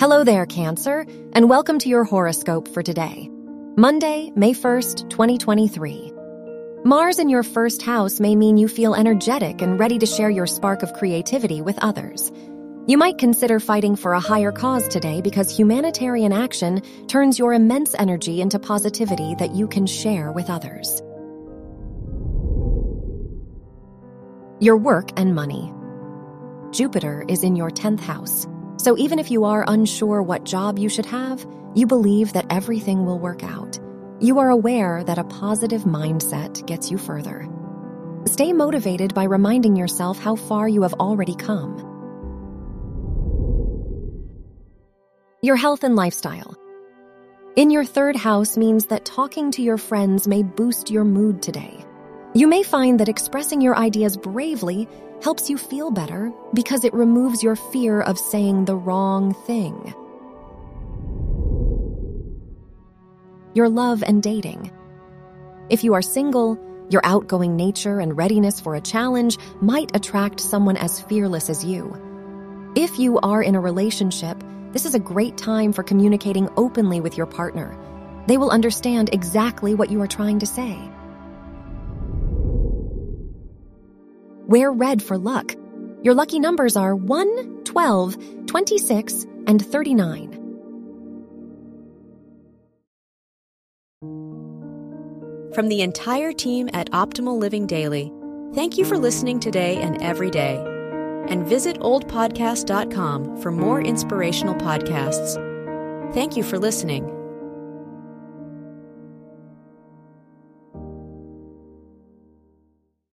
Hello there, Cancer, and welcome to your horoscope for today, Monday, May 1st, 2023. Mars in your first house may mean you feel energetic and ready to share your spark of creativity with others. You might consider fighting for a higher cause today because humanitarian action turns your immense energy into positivity that you can share with others. Your work and money. Jupiter is in your 10th house, so even if you are unsure what job you should have, you believe that everything will work out. You are aware that a positive mindset gets you further. Stay motivated by reminding yourself how far you have already come. Your health and lifestyle. In your third house means that talking to your friends may boost your mood today. You may find that expressing your ideas bravely helps you feel better because it removes your fear of saying the wrong thing. Your love and dating. If you are single, your outgoing nature and readiness for a challenge might attract someone as fearless as you. If you are in a relationship, this is a great time for communicating openly with your partner. They will understand exactly what you are trying to say. Wear red for luck. Your lucky numbers are 1, 12, 26, and 39. From the entire team at Optimal Living Daily, thank you for listening today and every day. And visit oldpodcast.com for more inspirational podcasts. Thank you for listening.